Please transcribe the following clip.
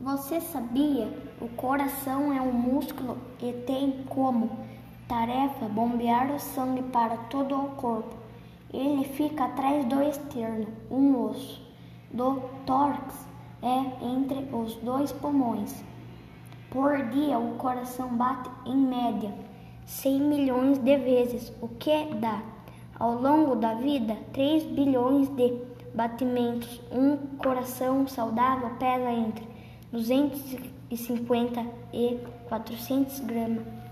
Você sabia? O coração é um músculo e tem como tarefa bombear o sangue para todo o corpo. Ele fica atrás do externo, um osso, do tórax, é entre os dois pulmões. Por dia, o coração bate em média 100 milhões de vezes, o que dá, ao longo da vida, 3 bilhões de batimentos. Um coração saudável pesa entre 250 e 400 gramas.